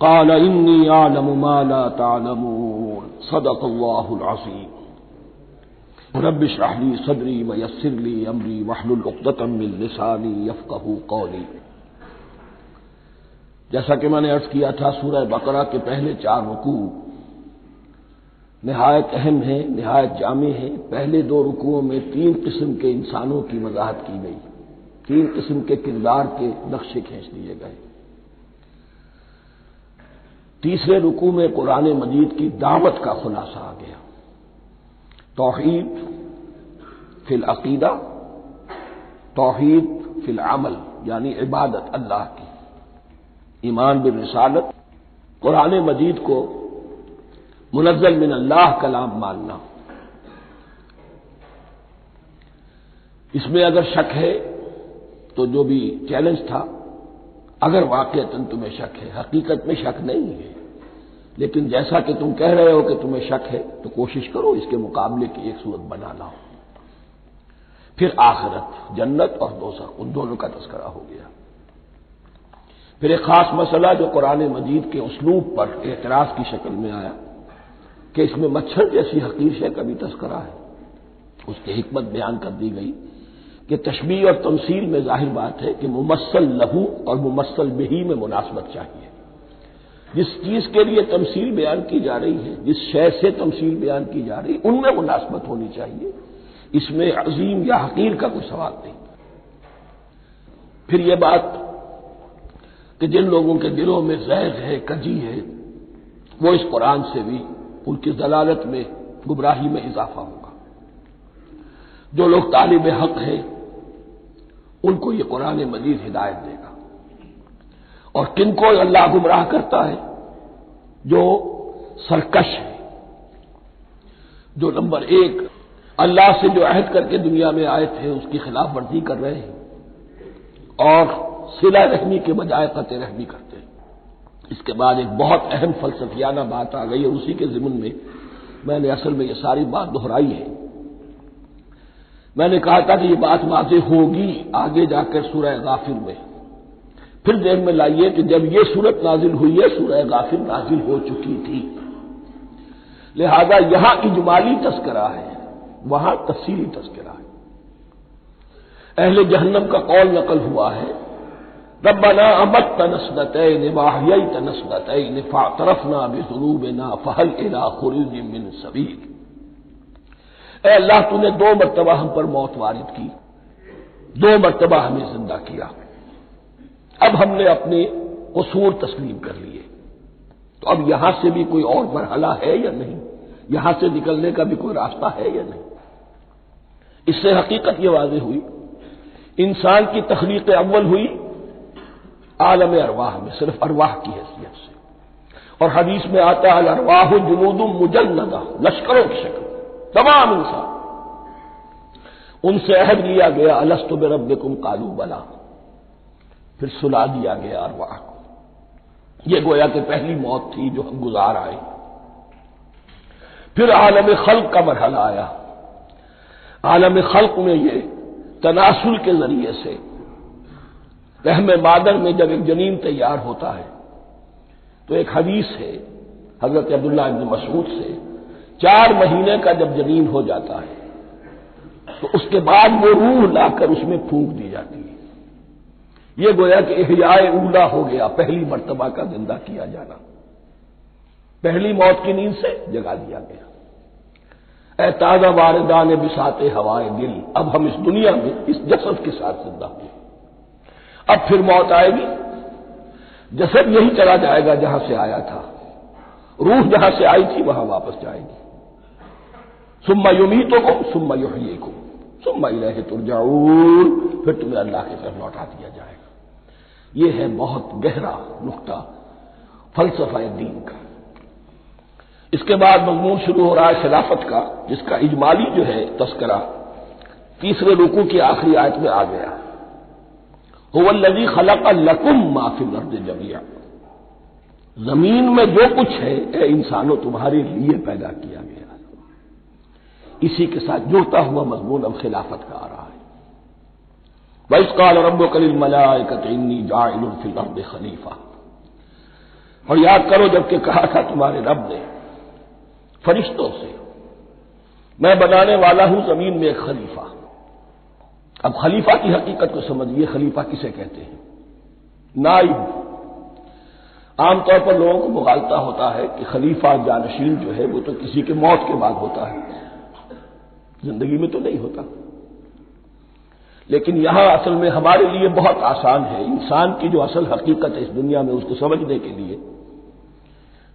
काल इन्नी आलम माला तालमून सदक अल्लाजीम रब शाहली सदरी वयसरली अमरी वहलुलतमिलसानी यफ़ू कौली जैसा कि मैंने अर्ज़ किया था सूरह बकरा के पहले चार रुकू नहायत अहम है नहायत जामे है पहले दो रुकुओं में तीन किस्म के इंसानों की वजाहत की गई तीन किस्म के किरदार के नक्शे खींच दिए गए तीसरे रुकू में कुरान मजीद की दावत का खुलासा आ गया। तोहीद फिल अकीदा, तोहीद फिल अमल, यानी इबादत अल्लाह की। ईमान बिन रिसालत, कुरान मजीद को मुनजल मिन अल्लाह कलाम मानना। इसमें अगर शक है तो जो भी चैलेंज था अगर वाकयतन तुम्हें शक है, हकीकत में शक नहीं है, लेकिन जैसा कि तुम कह रहे हो कि तुम्हें शक है तो कोशिश करो इसके मुकाबले की एक सूरत बना लाओ। फिर आखिरत, जन्नत और दोसख उन दोनों का तस्करा हो गया। फिर एक खास मसला जो कुरान मजीद के उसलूब पर एतराज़ की शक्ल में आया, कि इसमें मच्छर जैसी हकीर शय का भी तस्करा है। उसकी हिकमत बयान कर दी गई। कि तशबी और तमसील में ज़ाहिर बात है कि मुमसल लहू और मुमसल बही में मुनासबत चाहिए। जिस चीज़ के लिए तमसील बयान की जा रही है, जिस शय से तमसील बयान की जा रही है उनमें मुनासबत होनी चाहिए। इसमें अजीम या हकीर का कोई सवाल नहीं। फिर यह बात कि जिन लोगों के दिलों में जैग है, कजी है, वो इस कुरान से भी उनकी जलालत में, गुमराही में इजाफा होगा। जो लोग तालिब हक हैं उनको ये कुरान मजीद हिदायत देगा। और किनको अल्लाह गुमराह करता है, जो सरकश है, जो नंबर एक, अल्लाह से जो अहद करके दुनिया में आए थे, उसकी खिलाफ वर्जी कर रहे हैं, और सिला रहमी के बजाय कत रहमी करते हैं। इसके बाद एक बहुत अहम फलसफियाना बात आ गई है, उसी के जिमन में मैंने असल में ये सारी बात दोहराई है। मैंने कहा था कि ये बात वाजे होगी आगे जाकर सूरह गाफिर में। फिर देख में लाइए कि जब ये सूरत नाजिल हुई है, सूरह गाफिर नाजिल हो चुकी थी। लिहाजा यहाँ इजमाली तस्करा है, वहाँ तफसीली तस्करा है। अहले जहन्नम का कौल नकल हुआ है रबना अमत तनसनत निवाही तनसनत निफा, तरफना बेजरूब ना फहल इला खुरुज मिन सबीर ए अल्लाह, तूने दो मरतबा हम पर मौत वारिद की। दो मरतबा हमें ज़िंदा किया। अब हमने अपने कसूर तस्लीम कर लिए। तो अब यहाँ से भी कोई और मरहला है या नहीं? यहाँ से निकलने का भी कोई रास्ता है या नहीं? इससे हकीकत यह वाज हुई, इंसान की तखलीक अव्वल हुई आलम अरवाह में, सिर्फ़ अरवाह की हैसियत से। और हदीस में आता है अरवाह जुनूदुम मुजन्नदा, लश्करों की शक्ल। तमाम इंसान। उनसे अहद लिया गया, अलस्त रब कुम कालू बला। फिर सुला दिया गया अरवाह को। यह गोया कि पहली मौत थी जो हम गुजार आए। फिर आलम खल्क का मरहला आया। आलम खल्क में ये तनासुल के ज़रिए से, रहम मादर में जब एक जनीन तैयार होता है तो एक हदीस है, हज़रत अब्दुल्ला मसूद से चार महीने का जब जनीन हो जाता है तो उसके बाद वो रूह लाकर उसमें फूंक दी जाती है। ये गोया कि एहयाए उला हो गया, पहली मर्तबा का ज़िंदा किया जाना। पहली मौत की नींद से जगा दिया गया। ए ताज़ा वारदा ने बिसाते हवाए दिल, अब हम इस दुनिया में इस जसद के साथ ज़िंदा हुए। अब फिर मौत आएगी। जसद यही चला जाएगा जहाँ से आया था। रूह जहाँ से आई थी, वहाँ वापस जाएगी। सुम्मा युमी तो को सुम्मा युही को सुम्मा इलह तुरजाऊन। फिर तुम्हें अल्लाह की तरफ़ लौटा दिया जाएगा। यह है बहुत गहरा नुकता, फलसफा दीन का। इसके बाद मजमून शुरू हो रहा है खिलाफत का, जिसका इजमाली जो है तस्करा, तीसरे रुकू की आखिरी आयत में आ गया। होवल्लजी खलक लकुम माफिल अर्द जमिया। ज़मीन में जो कुछ है, ए इंसानों, तुम्हारे लिए पैदा किया इसी के साथ जुड़ता हुआ मजमून अब खिलाफत का आ रहा है। वैस काल रब कलिल मलाकतनी जाइलफिल खलीफा। और याद करो जबकि कहा था तुम्हारे रब ने, फरिश्तों से, मैं बनाने वाला हूँ ज़मीन में एक खलीफा। अब खलीफा की हकीकत को समझिए, खलीफा किसे कहते हैं? नाइब। आमतौर पर लोगों को मुगालता होता है कि खलीफा जानशीन जो है, वो तो किसी के मौत के बाद होता है। ज़िंदगी में तो नहीं होता। लेकिन यहाँ असल में हमारे लिए बहुत आसान है। इंसान की जो असल हकीकत है इस दुनिया में, उसको समझने के लिए।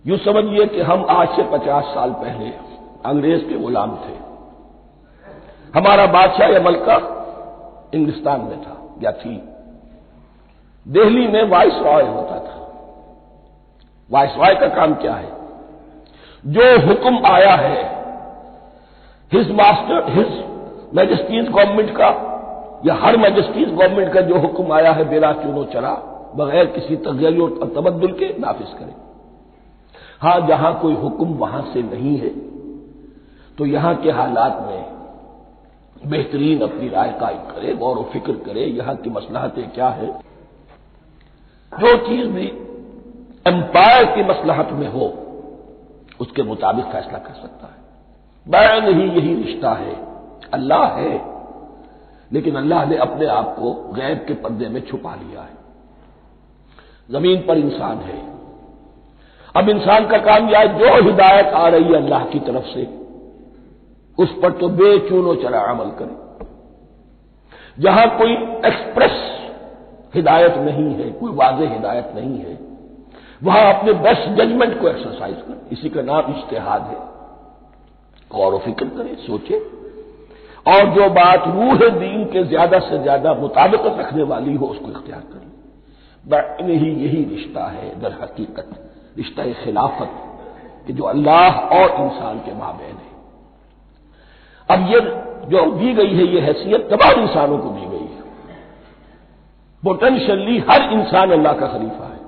यूँ समझिए कि हम आज से पचास साल पहले अंग्रेज़ के गुलाम थे। हमारा बादशाह या मलका इंग्लिस्तान में था, या थी। दिल्ली में वाइस रॉय होता था। वाइस रॉय का काम क्या है? जो हुक्म आया है his master his majesty's government का या हर मैजेस्टीज गवर्नमेंट का जो हुक्म आया है बेला चुनो चरा बगैर किसी तगैर और तबदुल के नाफिज करें। हाँ, जहाँ कोई हुक्म वहाँ से नहीं है तो यहाँ के हालात में बेहतरीन अपनी राय कायम करे, गौर व फ़िक्र करे, यहाँ की मसलहतें क्या है। जो चीज़ भी एम्पायर की मसलहत में हो, उसके मुताबिक फैसला कर सकता है। बैन ही यही रिश्ता है। अल्लाह है। लेकिन अल्लाह ने अपने आप को गैब के पर्दे में छुपा लिया है। ज़मीन पर इंसान है। अब इंसान का काम यह जो हिदायत आ रही है अल्लाह की तरफ़ से, उस पर तो बेचूनो चरा अमल करे। जहाँ कोई एक्सप्रेस हिदायत नहीं है, कोई वाज हिदायत नहीं है, वहाँ अपने बेस्ट जजमेंट को एक्सरसाइज कर। इसी का नाम इश्तेहाद है। गौर फ़िक्र करें सोचे और जो बात रूह दीन के ज़्यादा से ज़्यादा मुताबिकत रखने वाली हो, उसको इख्तियार करें। बैन ही यही रिश्ता है, दर हकीकत, रिश्ता खिलाफत, कि जो अल्लाह और इंसान के माबेन है। अब ये जो दी गई है, ये हैसियत तमाम इंसानों को दी गई है। पोटेंशियली हर इंसान अल्लाह का खलीफा है।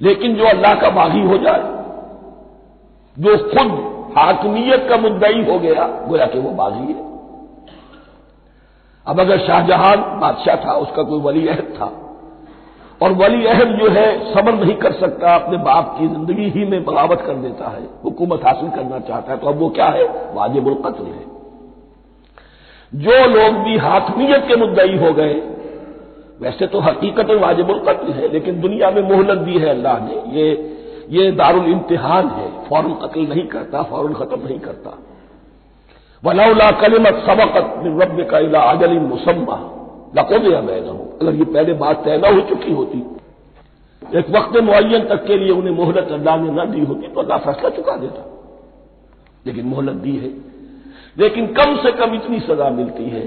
लेकिन जो अल्लाह का बागी हो जाए, जो खुद हाकमियत का मुद्दई हो गया। गोया कि वो बागी है। अब अगर शाहजहां बादशाह था, उसका कोई वली अहद था। और वली अहद जो है, सब्र नहीं कर सकता, अपने बाप की ज़िंदगी ही में बगावत कर देता है, हुकूमत हासिल करना चाहता है तो अब वो क्या है? वाजिबुल कत्ल है। जो लोग भी हाकमियत के मुद्दई हो गए, वैसे तो हकीकत वाजिबुल कत्ल है, लेकिन दुनिया में मोहलत दी है अल्लाह ने। ये ये दारुल इम्तिहान है। फ़ौरन कत्ल नहीं करता, फ़ौरन खत्म नहीं करता। वलौला कलिमत सबकत रब का इला अजल मुसम्मा। लको दिया मैं हूँ अगर ये पहले बात तय न हो चुकी होती, एक वक्त मुन तक के लिए उन्हें मोहलत अल्लाह ने न दी होती तो अल्लाह फैसला चुका देता। लेकिन मोहलत दी है। लेकिन कम से कम इतनी सजा मिलती है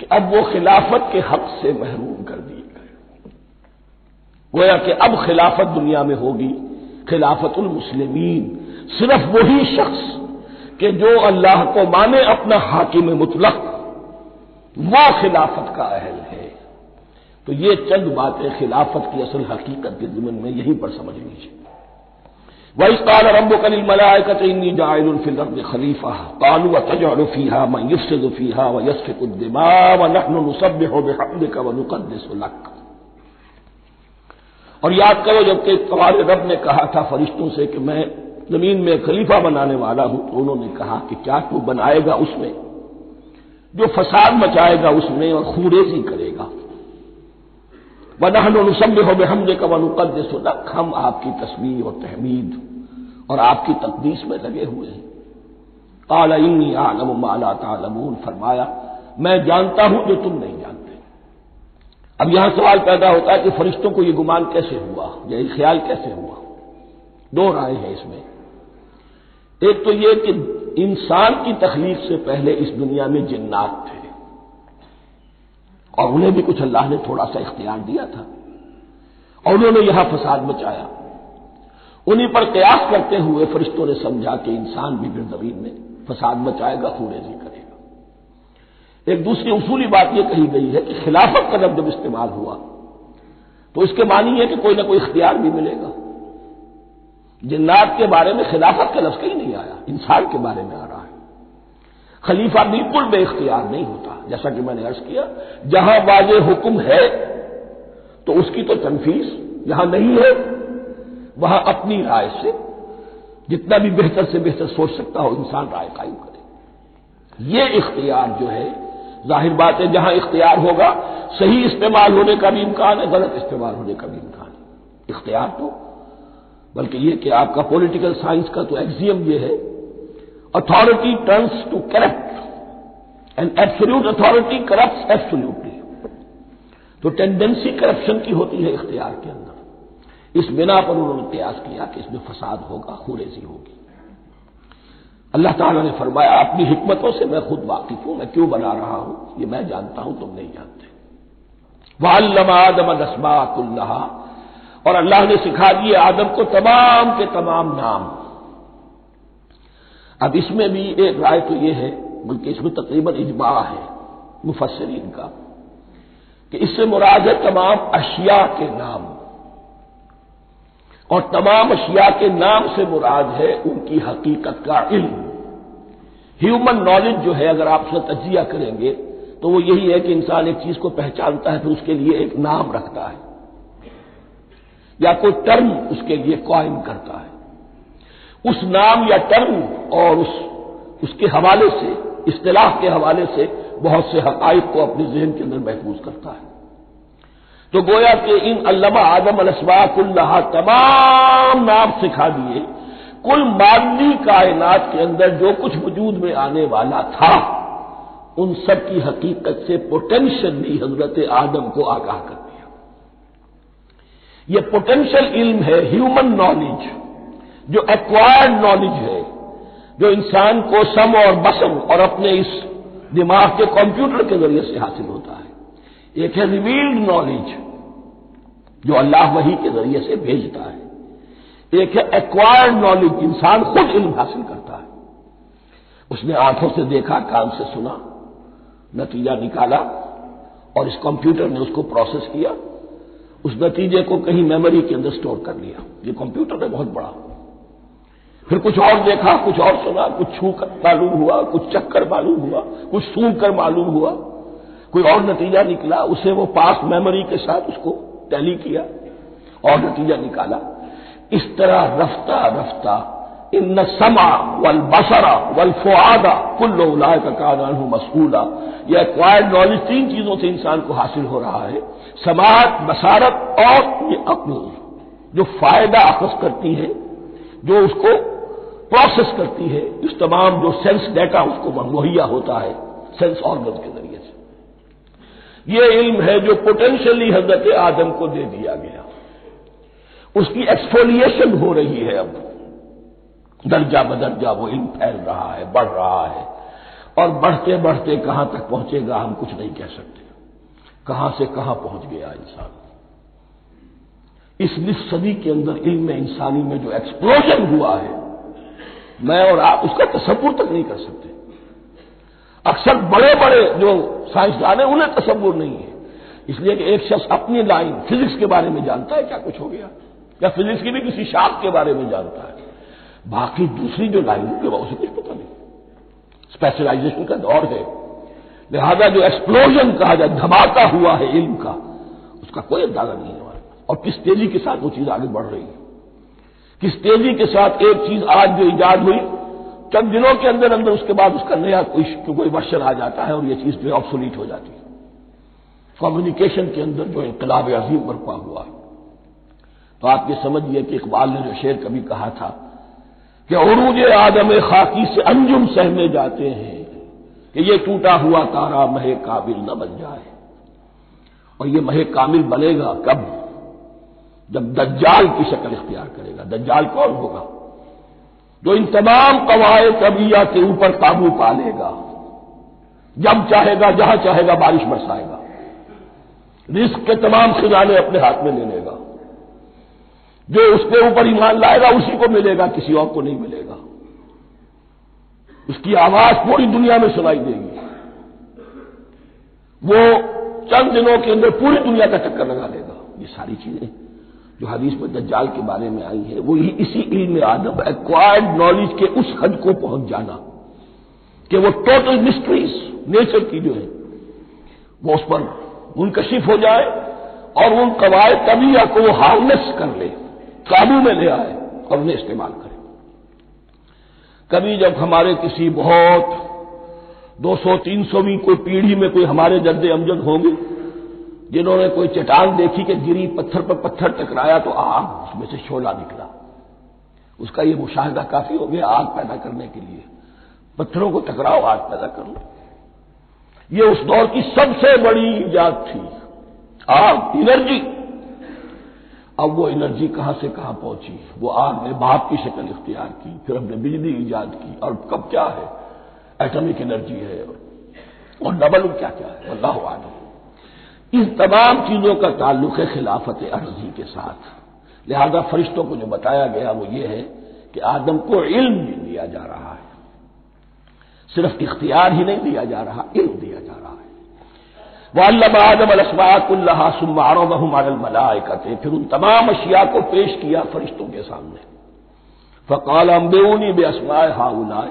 कि अब वो खिलाफत के हक से महरूम कर दिए गए। गोया कि अब खिलाफत दुनिया में होगी। खिलाफतुल मुस्लिमीन। सिर्फ़ वही शख्स कि जो अल्लाह को माने अपना हाकिम मुतलक, वो खिलाफत का अहल है। तो ये चंद बातें खिलाफत की असल हकीकत के जुम्मन में यहीं पर समझ लीजिए। वही काल रब कल मलायकत इन्नी जायलफिल खलीफा, कालू तजफ़ीहा मैं युफसफ़ीहा व यसफ़िकुद्दिमा व नहन नसब हो बेहमद का व नुकदसलक और याद करो, जबकि तुम्हारे रब ने कहा था फरिश्तों से कि मैं ज़मीन में खलीफा बनाने वाला हूँ तो उन्होंने कहा कि क्या तू बनाएगा उसमें? जो फसाद मचाएगा उसमें और खूरेजी करेगा। वनहन नुसब हो बेहमद का वनुकद सुलक हम आपकी तस्वीर और तहमीद और आपकी तकदीस में लगे हुए हैं। काला इन्नी आलम माला तालमून। फरमाया, मैं जानता हूँ जो तुम नहीं जानते। अब यहाँ सवाल पैदा होता है कि फरिश्तों को यह गुमान कैसे हुआ? यह ख्याल कैसे हुआ? दो राय है इसमें। एक तो यह कि इंसान की तकलीफ़ से पहले इस दुनिया में जिन्नात थे। और उन्हें भी कुछ अल्लाह ने थोड़ा सा इख्तियार दिया था। और उन्होंने यहाँ फसाद मचाया। उन्हीं पर कयास करते हुए फरिश्तों ने समझा कि इंसान भी फिर ज़मीन में फसाद मचाएगा खूरेजी करेगा एक दूसरी उसूली बात यह कही गई है कि खिलाफत का लफ्ज जब इस्तेमाल हुआ तो इसके मानी है कि कोई ना कोई इख्तियार भी मिलेगा। जिन्नात के बारे में खिलाफत का लफ्ज कहीं नहीं आया, इंसान के बारे में आ रहा है। खलीफा बिल्कुल बेख्तियार नहीं होता, जैसा कि मैंने अर्ज़ किया, जहाँ वाज हुक्म है तो उसकी तो तनफीस जहाँ नहीं है। वहाँ अपनी राय से, जितना भी बेहतर से बेहतर सोच सकता हो, इंसान राय कायम करे। ये इख्तियार जो है ज़ाहिर बात है, जहाँ इख्तियार होगा, सही इस्तेमाल होने का भी इम्कान है, गलत इस्तेमाल होने का भी इम्कान है। इख्तियार तो बल्कि यह कि आपका पॉलिटिकल साइंस का तो एक्सियम यह है authority turns to corrupt and absolute authority corrupt absolutely तो टेंडेंसी करप्शन की होती है इख्तियार के अंदर। इस बिना पर उन्होंने प्रयास किया कि इसमें फसाद होगा, खुरेजी होगी। अल्लाह ताला ने फरमाया, अपनी हिकमतों से मैं खुद वाकिफ हूँ, मैं क्यों बना रहा हूँ? ये मैं जानता हूँ, तुम नहीं जानते। वाल्लम आदम और अल्लाह ने सिखा दिए आदम को तमाम के तमाम नाम। अब इसमें भी एक राय तो यह है, बल्कि इसमें तकरीबन इजमा है मुफसरीन का, कि इससे मुराद है तमाम अशिया के नाम। और तमाम अशिया के नाम से मुराद है उनकी हकीकत का इल्म। ह्यूमन नॉलेज जो है, अगर आप उसका तजिया करेंगे तो वो यही है कि इंसान एक चीज़ को पहचानता है, फिर उसके लिए एक नाम रखता है। या कोई टर्म उसके लिए क्वाइन करता है। उस नाम या टर्म और उस, उसके हवाले से इख्तलाफ के हवाले से बहुत से हकाइक को अपने जहन के अंदर महफूज करता है। तो गोया कि इन अल्लामा आदम अलसबाकुल्लाह तमाम नाम सिखा दिए। कुल मादी कायनात के अंदर जो कुछ वजूद में आने वाला था, उन सब की हकीकत से पोटेंशियली हज़रत आदम को आगाह कर दिया। यह पोटेंशियल इल्म है ह्यूमन नॉलेज जो एक्वायर्ड नॉलेज है, जो इंसान को सम और बसम और अपने इस दिमाग के कंप्यूटर के ज़रिए से हासिल होता है। एक है रिवील्ड नॉलेज जो अल्लाह वही के ज़रिए से भेजता है। एक है एक्वायर्ड नॉलेज इंसान खुद इल्म हासिल करता है। उसने आँखों से देखा, कान से सुना, नतीजा निकाला और इस कंप्यूटर ने उसको प्रोसेस किया। उस नतीजे को कहीं मेमोरी के अंदर स्टोर कर लिया। ये कंप्यूटर है बहुत बड़ा। फिर कुछ और देखा, कुछ और सुना, कुछ छू कर मालूम हुआ, कुछ चक्कर मालूम हुआ, कुछ सूंघ कर मालूम हुआ। कोई और नतीजा निकला, उसे वो पास मेमोरी के साथ उसको टैली किया और नतीजा निकाला। इस तरह रफ्ता रफ्ता इन समा वल बसरा वल फुआदा कुल्लो उलाय का कानून मसूला यह एक्वायर्ड नॉलेज तीन चीज़ों से इंसान को हासिल हो रहा है। समात, बसारत और ये अक्ल जो फ़ायदा अखज करती है, जो उसको प्रोसेस करती है, इस तमाम जो सेंस डेटा उसको मुहैया होता है सेंस ऑर्गन के से ये इल्म है जो पोटेंशियली हज़रत आदम को दे दिया गया। उसकी एक्सफोलिएशन हो रही है अब। दर्जा बदर्जा वो इल्म फैल रहा है, बढ़ रहा है। और बढ़ते बढ़ते कहाँ तक पहुंचेगा हम कुछ नहीं कह सकते। कहाँ से कहाँ पहुँच गया इंसान? इस निस सदी के अंदर इल्म इंसानी में जो एक्सप्लोजन हुआ है, मैं और आप उसका तस्वुर तक नहीं कर सकते। अक्सर बड़े बड़े जो साइंसदान हैं, उन्हें तस्वुर नहीं है। इसलिए कि एक शख्स अपनी लाइन फिजिक्स के बारे में जानता है, क्या कुछ हो गया? या फिजिक्स की भी किसी शाख के बारे में जानता है? बाकी दूसरी जो लाइन है उसे कुछ पता नहीं। स्पेशलाइजेशन का दौर है। लिहाजा जो एक्सप्लोजन कहा जाए, धमाका हुआ है इल्म का, उसका कोई अंदाज़ा नहीं है और किस तेज़ी के साथ वो चीज़ आगे बढ़ रही है? किस तेज़ी के साथ एक चीज़ आज जो ईजाद हुई चंद दिनों के अंदर अंदर उसके बाद उसका नया कोई कोई वर्षन आ जाता है और ये चीज़ जो ऑब्सोलीट हो जाती है। कम्युनिकेशन के अंदर जो इनकलाब अजीम बरपा हुआ तो आप ये समझिए कि इकबाल ने जो शेर कभी कहा था कि अरूज आदम खाकी से अंजुम सहमे जाते हैं कि ये टूटा हुआ तारा महे काबिल न बन जाए। और ये महे कामिल बनेगा कब? जब दज्जाल की शक्ल इख्तियार करेगा। दज्जाल कौन होगा? जो इन तमाम कवाए तबिया के ऊपर काबू पा लेगा। जब चाहेगा, जहाँ चाहेगा, बारिश बरसाएगा। रिस्क के तमाम खजाने अपने हाथ में ले लेगा। जो उसके ऊपर ईमान लाएगा, उसी को मिलेगा, किसी और को नहीं मिलेगा। उसकी आवाज़ पूरी दुनिया में सुनाई देगी। वो चंद दिनों के अंदर पूरी दुनिया का चक्कर लगा देगा ये सारी चीज़ें जो हदीस में दज्जाल के बारे में आई है, वो इसी इल्म आदम एक्वायर्ड नॉलेज के उस हद को पहुँच जाना कि वो टोटल मिस्ट्रीज नेचर की जो है, वो उस पर मुनकशिफ हो जाए और उन कवायद तबिया को वो हार्नेस कर ले, काबू में ले आए और उन्हें इस्तेमाल करे। कभी जब हमारे किसी बहुत 200-300वीं कोई पीढ़ी में कोई हमारे जद्दे अमजद होंगे जिन्होंने कोई चट्टान देखी कि गिरी पत्थर पर पत्थर टकराया तो आग उसमें से शोला निकला। उसका ये मुशाहिदा काफ़ी हो गया आग पैदा करने के लिए। पत्थरों को टकराओ, आग पैदा कर लो। ये उस दौर की सबसे बड़ी ईजाद थी। आग, एनर्जी। अब वो एनर्जी कहाँ से कहाँ पहुँची? वो आग ने बाप की शक्ल इख्तियार की, फिर हमने बिजली ईजाद की। और कब क्या है? एटॉमिक एनर्जी है। और डबल क्या क्या है? अल्लाह आलम। इन तमाम चीज़ों का ताल्लुक है खिलाफत अर्जी के साथ। लिहाजा फरिश्तों को जो बताया गया वो ये है कि आदम को इल्म भी दिया जा रहा है। सिर्फ़ इख्तियार ही नहीं दिया जा रहा, इल्म दिया जा रहा है। वह अल्लाह आदम अलस्माकुल्ला सुमारो करते फिर उन तमाम अशिया को पेश किया फरिश्तों के सामने। फ़काल अम्बेनी बे असमाए हाउलाए,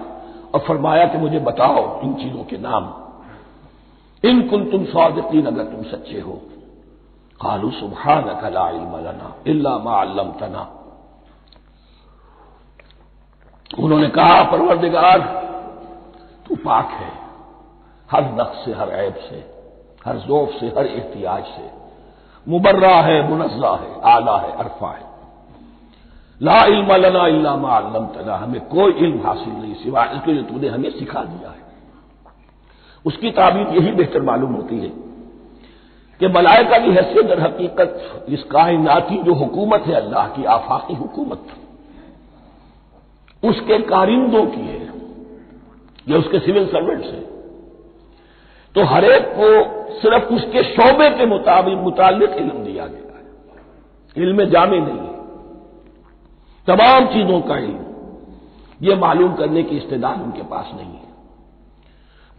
और फरमाया कि मुझे बताओ इन चीज़ों के नाम। इन कुल तुम स्वादतीन अगर तुम सच्चे हो। कालू सुबहान कलाना इल्ला माल्लम तना उन्होंने कहा, परवरदिगार, तू पाक है। हर नक्श से, हर ऐब से, हर जोफ से, हर एहतियाज से। मुबर्रा है मुनजा है, आला है, अरफा है। ला इल्म लना इल्ला तना हमें कोई इल्म हासिल नहीं सिवा इसके जो तूने हमें सिखा दिया है। उसकी ताबीर यही बेहतर मालूम होती है कि मलाइका की हैसियत दर हकीकत इस कायनाती जो हुकूमत है, अल्लाह की आफाकी हुकूमत, उसके कारिंदों की है, या उसके सिविल सर्वेंट्स है। तो हरेक को सिर्फ़ उसके शोबे के मुताबिक मुतालिक इल्म दिया गया है। इल्म जामे नहीं है। तमाम चीज़ों का इल्म यह मालूम करने की इस्तेदाद उनके पास नहीं है।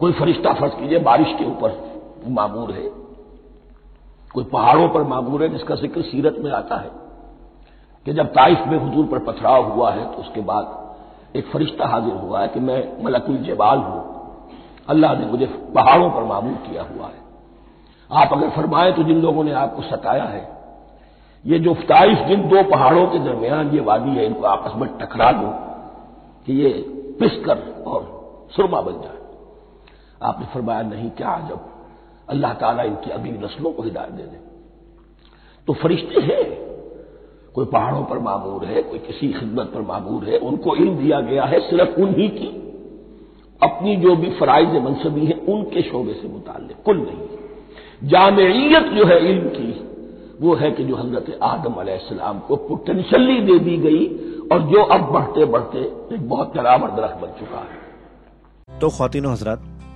कोई फरिश्ता फ़र्ज़ कीजिए, बारिश के ऊपर मामूर है। कोई पहाड़ों पर मामूर है, जिसका ज़िक्र सीरत में आता है कि जब ताइफ में हजूर पर पथराव हुआ है तो उसके बाद एक फरिश्ता हाजिर हुआ है कि मैं मलकुल जबाल हूँ। अल्लाह ने मुझे पहाड़ों पर मामूर किया हुआ है। आप अगर फरमाएँ तो जिन लोगों ने आपको सताया है, ये जो ताइफ जिन दो पहाड़ों के दरमियान ये वादी है, इनको आपस में टकरा दो कि ये पिसकर और सुरमा बन जाए। आपने फरमाया, नहीं, क्या जब अल्लाह ताला इनकी अगली नस्लों को हिदायत दे दे। तो फरिश्ते हैं, कोई पहाड़ों पर मामूर है, कोई किसी खिदमत पर मामूर है, उनको इल्म दिया गया है सिर्फ़ उन्हीं की। अपनी जो भी फराइज मनसबी है, उनके शोबे से मुताल कुल नहीं जामियत जो है इल्म की, वो है कि जो हज़रत आदम अलैहिस्सलाम को पोटेंशली दे दी गई और जो अब बढ़ते बढ़ते एक बहुत तरावर दरख्त बन चुका है। तो खातिन हजरात